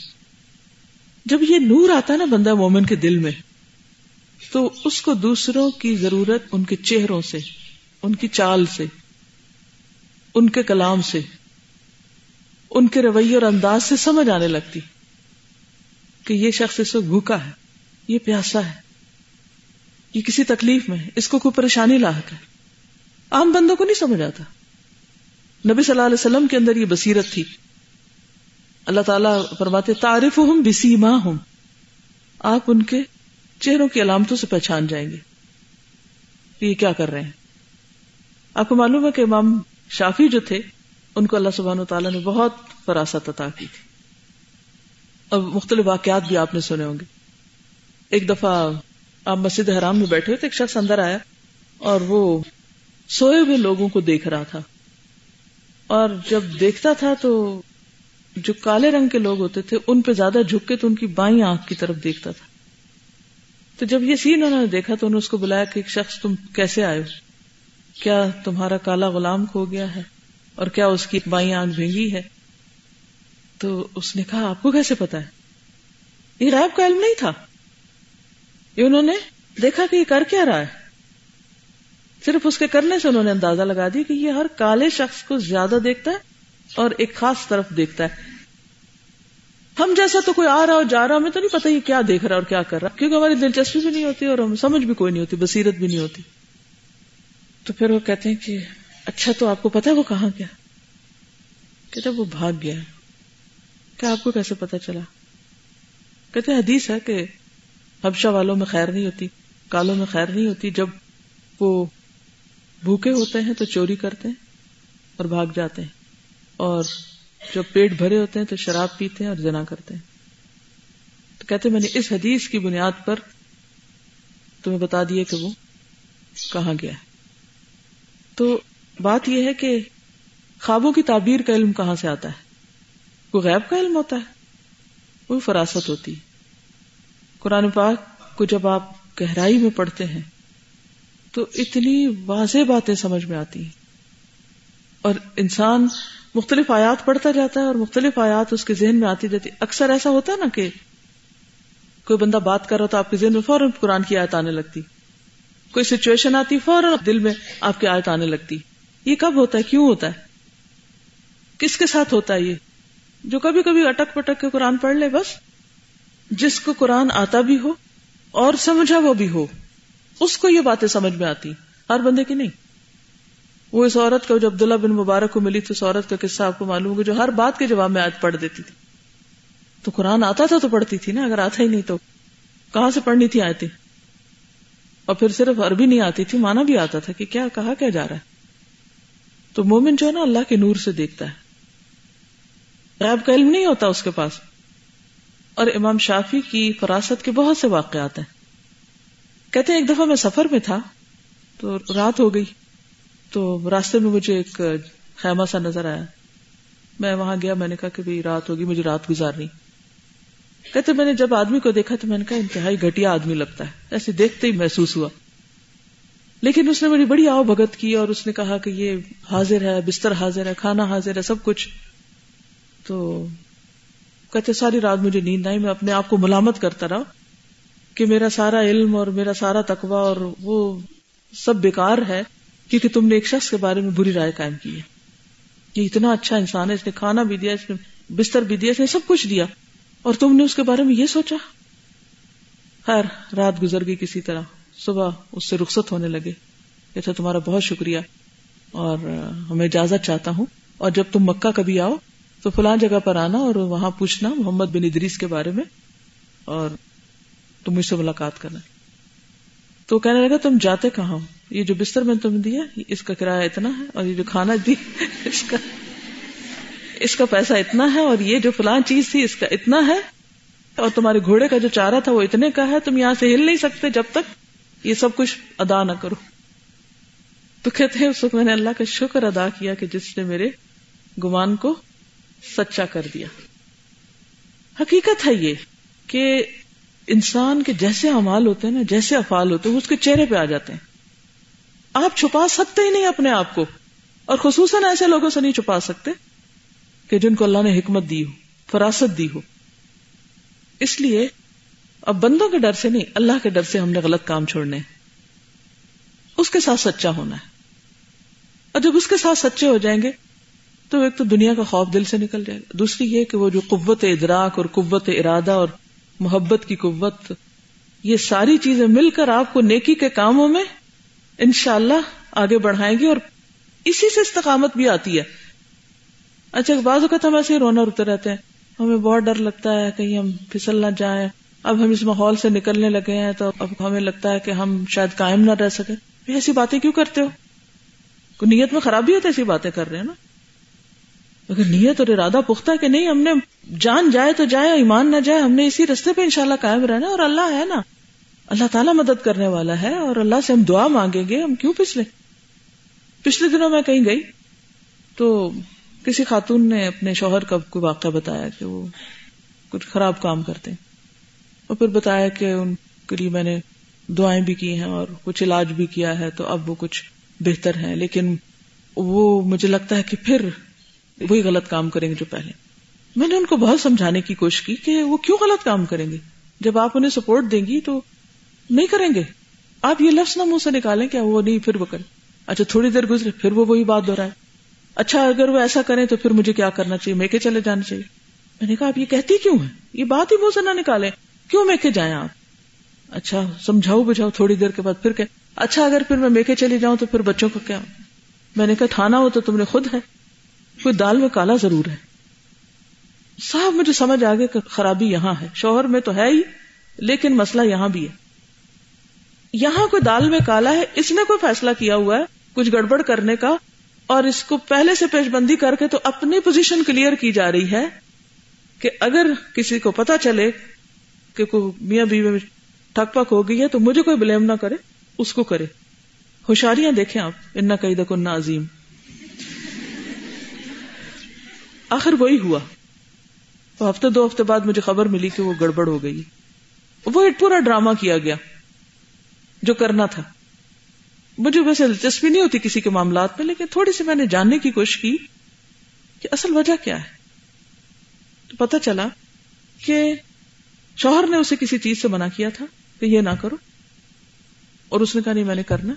جب یہ نور آتا ہے نا بندہ مومن کے دل میں تو اس کو دوسروں کی ضرورت ان کے چہروں سے، ان کی چال سے، ان کے کلام سے، ان کے رویے اور انداز سے سمجھ آنے لگتی کہ یہ شخص اس وقت بھوکا ہے، یہ پیاسا ہے، یہ کسی تکلیف میں ہے، اس کو کوئی پریشانی لاحق ہے۔ عام بندوں کو نہیں سمجھ آتا۔ نبی صلی اللہ علیہ وسلم کے اندر یہ بصیرت تھی۔ اللہ تعالیٰ فرماتے تعریف ہوں بسی ماں ہوں آپ ان کے چہروں کی علامتوں سے پہچان جائیں گے۔ کہ یہ کیا کر رہے ہیں؟ آپ کو معلوم ہے کہ امام شافی جو تھے، ان کو اللہ سبحانہ تعالیٰ نے بہت فراست عطا کی تھی۔ اور مختلف واقعات بھی آپ نے سنے ہوں گے۔ ایک دفعہ آپ مسجد حرام میں بیٹھے ہوئے تو ایک شخص اندر آیا اور وہ سوئے ہوئے لوگوں کو دیکھ رہا تھا۔ اور جب دیکھتا تھا تو جو کالے رنگ کے لوگ ہوتے تھے، ان پہ زیادہ جھک کے تو ان کی بائیں آنکھ کی طرف دیکھتا تھا۔ تو جب یہ سین انہوں نے دیکھا تو انہوں نے اس کو بلایا کہ ایک شخص تم کیسے آئے کیا تمہارا کالا غلام کھو گیا ہے اور کیا اس کی بائیں آنکھ بھینگی ہے؟ تو اس نے کہا، آپ کو کیسے پتا ہے؟ یہ رائب کا علم نہیں تھا۔ یہ انہوں نے دیکھا کہ یہ کر کیا رہا ہے۔ صرف اس کے کرنے سے انہوں نے اندازہ لگا دیا کہ یہ ہر کالے شخص کو زیادہ دیکھتا ہے اور ایک خاص طرف دیکھتا ہے۔ ہم جیسا تو کوئی آ رہا ہو، جا رہا ہمیں تو نہیں پتا یہ کیا دیکھ رہا اور کیا کر رہا کیونکہ ہماری دلچسپی بھی نہیں ہوتی اور ہم سمجھ بھی کوئی نہیں ہوتی، بصیرت بھی نہیں ہوتی۔ تو پھر وہ کہتے ہیں کہ اچھا تو آپ کو پتا وہ کہاں گیا؟ کہتے وہ بھاگ گیا کیا آپ کو کیسے پتا چلا؟ کہتے ہیں حدیث ہے کہ حبشہ والوں میں خیر نہیں ہوتی، کالوں میں خیر نہیں ہوتی، جب وہ بھوکے ہوتے ہیں تو چوری کرتے ہیں اور بھاگ جاتے ہیں اور جب پیٹ بھرے ہوتے ہیں تو شراب پیتے ہیں اور جنا کرتے ہیں۔ تو کہتے میں نے اس حدیث کی بنیاد پر تمہیں بتا دیا کہ وہ کہاں گیا ہے۔ تو بات یہ ہے کہ خوابوں کی تعبیر کا علم کہاں سے آتا ہے؟ وہ غیب کا علم ہوتا ہے؟ وہ فراست ہوتی ہے؟ قرآن پاک کو جب آپ گہرائی میں پڑھتے ہیں تو اتنی واضح باتیں سمجھ میں آتی ہیں۔ اور انسان مختلف آیات پڑھتا جاتا ہے اور مختلف آیات اس کے ذہن میں آتی جاتی اکثر ایسا ہوتا ہے نا کہ کوئی بندہ بات کر رہا تو آپ کے ذہن میں فوراً قرآن کی آیت آنے لگتی۔ کوئی سچویشن آتی فوراً دل میں آپ کی آیت آنے لگتی۔ یہ کب ہوتا ہے؟ کیوں ہوتا ہے؟ کس کے ساتھ ہوتا ہے یہ؟ جو کبھی کبھی اٹک پٹک کے قرآن پڑھ لے بس۔ جس کو قرآن آتا بھی ہو اور سمجھا وہ بھی ہو۔ اس کو یہ باتیں سمجھ میں آتی۔ ہر بندے کی نہیں۔ وہ اس عورت کا جو عبداللہ بن مبارک کو ملی تھی، اس عورت کا قصہ آپ کو معلوم ہوگا جو ہر بات کے جواب میں آج پڑھ دیتی تھی۔ تو قرآن آتا تھا تو پڑھتی تھی نا، اگر آتا ہی نہیں تو۔ کہاں سے پڑھنی تھی آئے اور پھر صرف عربی نہیں آتی تھی مانا بھی آتا تھا کہ کیا کہا کیا جا رہا ہے۔ تو مومن جو ہے نا، اللہ کے نور سے دیکھتا ہے۔ غیب کا علم نہیں ہوتا اس کے پاس۔ اور امام شافی کی فراست کے بہت سے واقعات ہیں۔ کہتے ہیں، ایک دفعہ میں سفر میں تھا تو رات ہو گئی۔ تو راستے میں مجھے ایک خیمہ سا نظر آیا۔ میں وہاں گیا، میں نے کہا کہ رات ہوگی، مجھے رات گزارنی کہتے میں نے جب آدمی کو دیکھا تو میں نے کہا انتہائی گھٹیا آدمی لگتا ہے۔ ایسے دیکھتے ہی محسوس ہوا۔ لیکن اس نے میری بڑی آؤ بھگت کی اور اس نے کہا کہ یہ حاضر ہے، بستر حاضر ہے، کھانا حاضر ہے، سب کچھ۔ تو کہتے ساری رات مجھے نیند آئی، میں اپنے آپ کو ملامت کرتا رہا کہ میرا سارا علم اور میرا سارا تقوی اور وہ سب بیکار ہے۔ کیونکہ تم نے ایک شخص کے بارے میں بری رائے قائم کی ہے۔ یہ اتنا اچھا انسان ہے، اس نے کھانا بھی دیا، اس نے بستر بھی دیا، اس نے سب کچھ دیا۔ اور تم نے اس کے بارے میں یہ سوچا؟ خیر، رات گزر گئی کسی طرح۔ صبح اس سے رخصت ہونے لگے کہتا تمہارا بہت شکریہ۔ اور ہمیں اجازت چاہتا ہوں۔ اور جب تم مکہ کبھی آؤ، تو فلاں جگہ پر آنا اور وہاں پوچھنا محمد بن ادریس کے بارے میں۔ اور تم مجھ سے ملاقات کرنا۔ تو کہنے لگا، تم جاتے کہاں یہ جو بستر میں تم دیا، اس کا کرایہ اتنا ہے اور یہ جو کھانا دی، اس کا اس کا پیسہ اتنا ہے اور یہ جو فلان چیز تھی، اس کا اتنا ہے اور تمہارے گھوڑے کا جو چارہ تھا وہ اتنے کا ہے، تم یہاں سے ہل نہیں سکتے جب تک یہ سب کچھ ادا نہ کرو۔ تو کہتے ہیں اس وقت میں نے اللہ کا شکر ادا کیا کہ جس نے میرے گمان کو سچا کر دیا۔ حقیقت ہے یہ کہ انسان کے جیسے امال ہوتے ہیں نا، جیسے افعال ہوتے ہیں اس کے چہرے پہ آ جاتے ہیں۔ آپ چھپا سکتے ہی نہیں اپنے آپ کو۔ اور خصوصاً ایسے لوگوں سے نہیں چھپا سکتے کہ جن کو اللہ نے حکمت دی ہو، فراست دی ہو۔ اس لیے اب بندوں کے ڈر سے نہیں، اللہ کے ڈر سے ہم نے غلط کام چھوڑنے اس کے ساتھ سچا ہونا ہے۔ اور جب اس کے ساتھ سچے ہو جائیں گے، تو ایک تو دنیا کا خوف دل سے نکل جائے گا۔ دوسری یہ کہ وہ جو قوت ادراک اور قوت ارادہ اور محبت کی قوت، یہ ساری چیزیں مل کر آپ کو نیکی کے کاموں میں انشاءاللہ اللہ آگے بڑھائیں گے اور اسی سے استقامت بھی آتی ہے۔ اچھا بعض اوقات ہم ایسے ہی رونا روتے رہتے ہیں۔ ہمیں بہت ڈر لگتا ہے کہیں ہم پھسل نہ جائیں۔ اب ہم اس ماحول سے نکلنے لگے ہیں تو اب ہمیں لگتا ہے کہ ہم شاید قائم نہ رہ سکے ایسی باتیں کیوں کرتے ہو؟ کوئی نیت میں خرابی ہے تو ایسی باتیں کر رہے ہیں نا؟ اگر نیت اور ارادہ پختہ کہ نہیں، ہم نے جان جائے تو جائے، ایمان نہ جائے، ہم نے اسی رستے پہ انشاءاللہ قائم رہنا اور اللہ ہے نا۔ اللہ تعالیٰ مدد کرنے والا ہے اور اللہ سے ہم دعا مانگیں گے، ہم کیوں پچھلے؟ پچھلے دنوں میں کہیں گئی تو کسی خاتون نے اپنے شوہر کا کوئی واقعہ بتایا کہ وہ کچھ خراب کام کرتے ہیں۔ اور پھر بتایا کہ ان کے لیے میں نے دعائیں بھی کی ہیں اور کچھ علاج بھی کیا ہے تو اب وہ کچھ بہتر ہیں، لیکن وہ مجھے لگتا ہے کہ پھر وہی غلط کام کریں گے جو پہلے۔ میں نے ان کو بہت سمجھانے کی کوشش کی کہ وہ کیوں غلط کام کریں گے؟ جب آپ انہیں سپورٹ دیں گی تو نہیں کریں گے۔ آپ یہ لفظ نہ منہ سے نکالیں کہ وہ نہیں، پھر وہ کریں۔ اچھا تھوڑی دیر گزرے، پھر وہ وہی بات دہرائے۔ اچھا اگر وہ ایسا کریں تو پھر مجھے کیا کرنا چاہیے؟ میں کے چلے جانا چاہیے۔ میں نے کہا، آپ یہ کہتی کیوں ہے یہ بات ہی منہ سے نہ نکالیں۔ کیوں میکے جائیں آپ؟ اچھا سمجھاؤ بجھاؤ، تھوڑی دیر کے بعد پھر کہ اچھا اگر پھر میں میکے چلی جاؤں تو پھر بچوں کو کیا؟ میں نے کہا، تھانا ہو تو تم نے خود ہے۔ کوئی دال میں کالا ضرور ہے۔ صاحب، مجھے سمجھ آ گیا کہ خرابی یہاں ہے۔ شوہر میں تو ہے ہی، لیکن مسئلہ یہاں بھی ہے۔ یہاں کوئی دال میں کالا ہے، اس نے کوئی فیصلہ کیا ہوا ہے کچھ گڑبڑ کرنے کا، اور اس کو پہلے سے پیش بندی کر کے تو اپنی پوزیشن کلیئر کی جا رہی ہے کہ اگر کسی کو پتا چلے کہ کوئی میاں بیوی میں ٹھک پک ہو گئی ہے تو مجھے کوئی بلیم نہ کرے، اس کو کرے۔ ہوشیاریاں دیکھیں آپ، ان قید کو عظیم۔ آخر وہی ہوا۔ تو ہفتے دو ہفتے بعد مجھے خبر ملی کہ وہ گڑبڑ ہو گئی۔ وہ ایک پورا ڈرامہ کیا گیا جو کرنا تھا۔ مجھے ویسے دلچسپی نہیں ہوتی کسی کے معاملات میں، لیکن تھوڑی سی میں نے جاننے کی کوشش کی کہ اصل وجہ کیا ہے۔ تو پتا چلا کہ شوہر نے اسے کسی چیز سے منع کیا تھا کہ یہ نہ کرو۔ اور اس نے کہا، نہیں، میں نے کرنا۔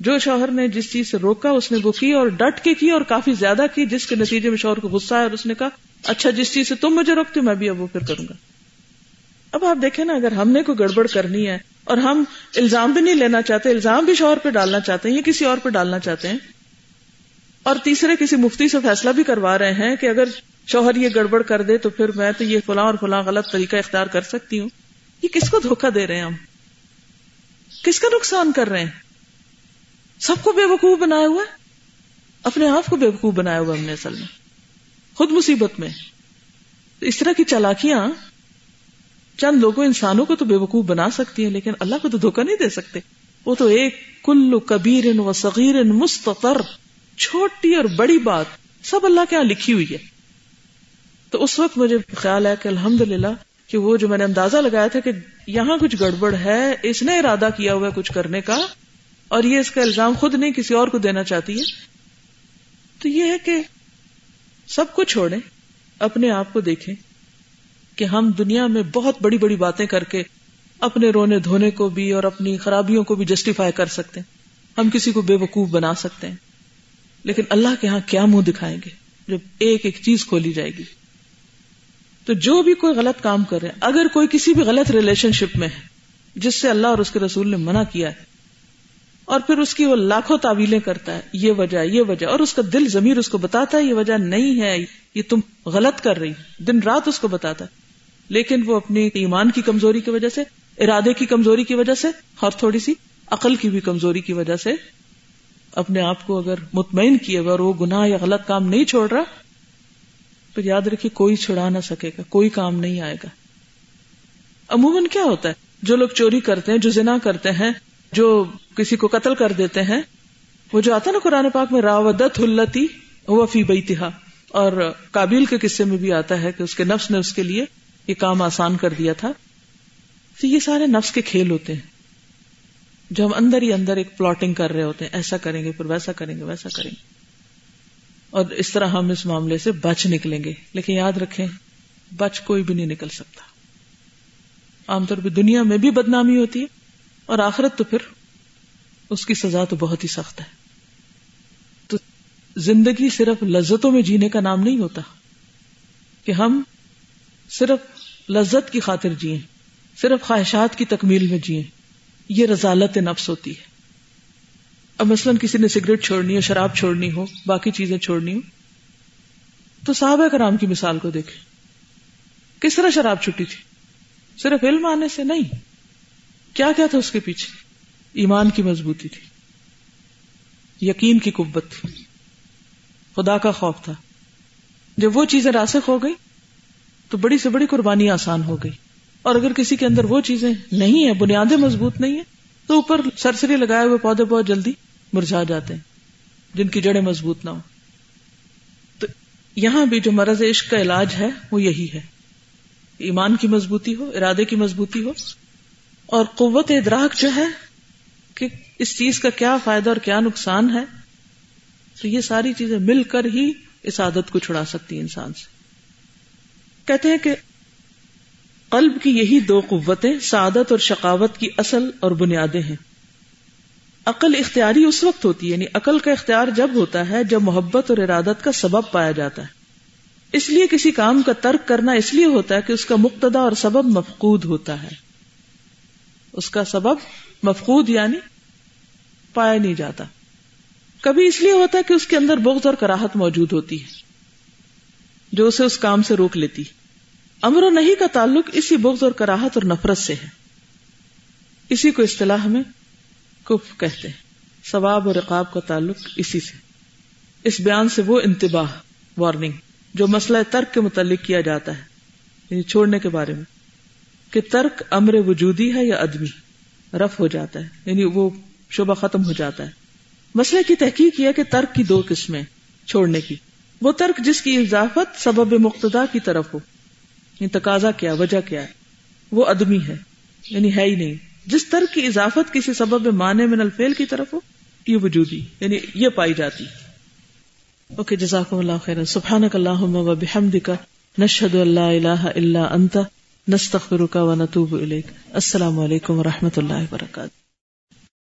جو شوہر نے جس چیز سے روکا، اس نے وہ کی اور ڈٹ کے کی اور کافی زیادہ کی، جس کے نتیجے میں شوہر کو غصہ ہے اور اس نے کہا اچھا جس چیز سے تم مجھے روکتے، میں بھی اب وہ پھر کروں گا۔ اب آپ دیکھیں نا، اگر ہم نے کوئی گڑبڑ کرنی ہے اور ہم الزام بھی نہیں لینا چاہتے، الزام بھی شوہر پہ ڈالنا چاہتے ہیں، یا کسی اور پہ ڈالنا چاہتے ہیں، اور تیسرے کسی مفتی سے فیصلہ بھی کروا رہے ہیں کہ اگر شوہر یہ گڑبڑ کر دے تو پھر میں تو یہ فلاں اور فلاں غلط طریقہ اختیار کر سکتی ہوں۔ یہ کس کو دھوکا دے رہے ہیں ہم؟ کس کا نقصان کر رہے ہیں؟ سب کو بے وقوف بنایا ہوا ہے؟ اپنے آپ کو بے وقوف بنایا ہوا ہم نے اصل میں۔ خود مصیبت میں۔ اس طرح کی چالاکیاں چند لوگوں، انسانوں کو تو بے وقوف بنا سکتی ہیں، لیکن اللہ کو تو دھوکہ نہیں دے سکتے۔ وہ تو ایک کل کبیر و صغیر مستطر، چھوٹی اور بڑی بات سب اللہ کے یہاں لکھی ہوئی ہے۔ تو اس وقت مجھے خیال ہے کہ الحمد للہ کہ وہ جو میں نے اندازہ لگایا تھا کہ یہاں کچھ گڑبڑ ہے، اس نے ارادہ کیا ہوا ہے کچھ کرنے کا۔ اور یہ اس کا الزام خود نہیں، کسی اور کو دینا چاہتی ہے۔ تو یہ ہے کہ سب کو چھوڑیں، اپنے آپ کو دیکھیں کہ ہم دنیا میں بہت بڑی بڑی باتیں کر کے اپنے رونے دھونے کو بھی اور اپنی خرابیوں کو بھی جسٹیفائی کر سکتے ہیں۔ ہم کسی کو بے وقوف بنا سکتے ہیں۔ لیکن اللہ کے ہاں کیا منہ دکھائیں گے جب ایک ایک چیز کھولی جائے گی؟ تو جو بھی کوئی غلط کام کر رہے اگر کوئی کسی بھی غلط ریلیشن شپ میں ہے، جس سے اللہ اور اس کے رسول نے منع کیا ہے اور پھر اس کی وہ لاکھوں تعویلیں کرتا ہے۔ یہ وجہ یہ وجہ اور اس کا دل ضمیر اس کو بتاتا ہے، یہ وجہ نہیں ہے، یہ تم غلط کر رہی دن رات اس کو بتاتا ہے۔ لیکن وہ اپنی ایمان کی کمزوری کی وجہ سے، ارادے کی کمزوری کی وجہ سے، اور تھوڑی سی عقل کی بھی کمزوری کی وجہ سے اپنے آپ کو اگر مطمئن کیے اور وہ گناہ یا غلط کام نہیں چھوڑ رہا، پھر یاد رکھیے، کوئی چھڑا نہ سکے گا، کوئی کام نہیں آئے گا۔ عموماً کیا ہوتا ہے؟ جو لوگ چوری کرتے ہیں، جو زنا کرتے ہیں، جو کسی کو قتل کر دیتے ہیں، وہ جو آتا نا قرآن پاک میں، راودت ہلتی وہ فی بیتہا۔ اور کابل کے قصے میں بھی آتا ہے کہ اس کے نفس نے اس کے لیے یہ کام آسان کر دیا تھا۔ تو یہ سارے نفس کے کھیل ہوتے ہیں۔ جو ہم اندر ہی اندر ایک پلاٹنگ کر رہے ہوتے ہیں، ایسا کریں گے، پھر ویسا کریں گے، ویسا کریں گے۔ اور اس طرح ہم اس معاملے سے بچ نکلیں گے۔ لیکن یاد رکھیں، بچ کوئی بھی نہیں نکل سکتا۔ عام طور پہ دنیا میں بھی بدنامی ہوتی ہے اور آخرت تو پھر اس کی سزا تو بہت ہی سخت ہے۔ تو زندگی صرف لذتوں میں جینے کا نام نہیں ہوتا، کہ ہم صرف لذت کی خاطر جیے صرف خواہشات کی تکمیل میں جیے یہ رضالت نفس ہوتی ہے۔ اب مثلاً کسی نے سگریٹ چھوڑنی ہو، شراب چھوڑنی ہو، باقی چیزیں چھوڑنی ہو، تو صحابہ کرام کی مثال کو دیکھیں۔ کس طرح شراب چھٹی تھی؟ صرف علم آنے سے نہیں۔ کیا کیا تھا اس کے پیچھے؟ ایمان کی مضبوطی تھی، یقین کی قوت تھی، خدا کا خوف تھا۔ جب وہ چیزیں راسخ ہو گئی، تو بڑی سے بڑی قربانی آسان ہو گئی۔ اور اگر کسی کے اندر وہ چیزیں نہیں ہیں، بنیادیں مضبوط نہیں ہیں، تو اوپر سرسری لگائے ہوئے پودے بہت جلدی مرجھا جاتے ہیں، جن کی جڑیں مضبوط نہ ہو تو یہاں بھی جو مرض عشق کا علاج ہے، وہ یہی ہے۔ ایمان کی مضبوطی ہو، ارادے کی مضبوطی ہو، اور قوت ادراک جو ہے کہ اس چیز کا کیا فائدہ اور کیا نقصان ہے؟ تو یہ ساری چیزیں مل کر ہی اس عادت کو چھڑا سکتی انسان سے۔ کہتے ہیں کہ قلب کی یہی دو قوتیں سعادت اور شقاوت کی اصل اور بنیادیں ہیں۔ عقل اختیاری اس وقت ہوتی ہے یعنی عقل کا اختیار جب ہوتا ہے جب محبت اور ارادت کا سبب پایا جاتا ہے۔ اس لیے کسی کام کا ترک کرنا اس لیے ہوتا ہے کہ اس کا مقتدا اور سبب مفقود ہوتا ہے۔ اس کا سبب مفقود یعنی پایا نہیں جاتا۔ کبھی اس لیے ہوتا ہے کہ اس کے اندر بغض اور کراہت موجود ہوتی ہے، جو اسے اس کام سے روک لیتی۔ امر و نہیں کا تعلق اسی بغض اور کراہت اور نفرت سے ہے۔ اسی کو اصطلاح میں کف کہتے ہیں۔ ثواب اور رقاب کا تعلق اسی سے۔ اس بیان سے وہ انتباہ وارننگ جو مسئلہ ترک کے متعلق کیا جاتا ہے یعنی چھوڑنے کے بارے میں، کہ ترک امر وجودی ہے یا ادبی رف ہو جاتا ہے یعنی وہ شبہ ختم ہو جاتا ہے۔ مسئلے کی تحقیق یہ کہ ترک کی دو قسمیں چھوڑنے کی۔ وہ ترک جس کی اضافت سبب مقتدا کی طرف ہو یعنی تقاضا کیا، وجہ کیا ہے۔ وہ ادمی ہے یعنی ہے ہی نہیں۔ جس ترک کی اضافت کسی سبب معنی من الفیل کی طرف ہو، یہ وجودی یعنی یہ پائی جاتی۔ اوکے، جزاکم اللہ خیر سبحانک اللہم و بحمدک، نشہد اللہ الہ الا انت نستغفرک و نتوب الیک. السلام علیکم و رحمۃ اللہ وبرکاتہ.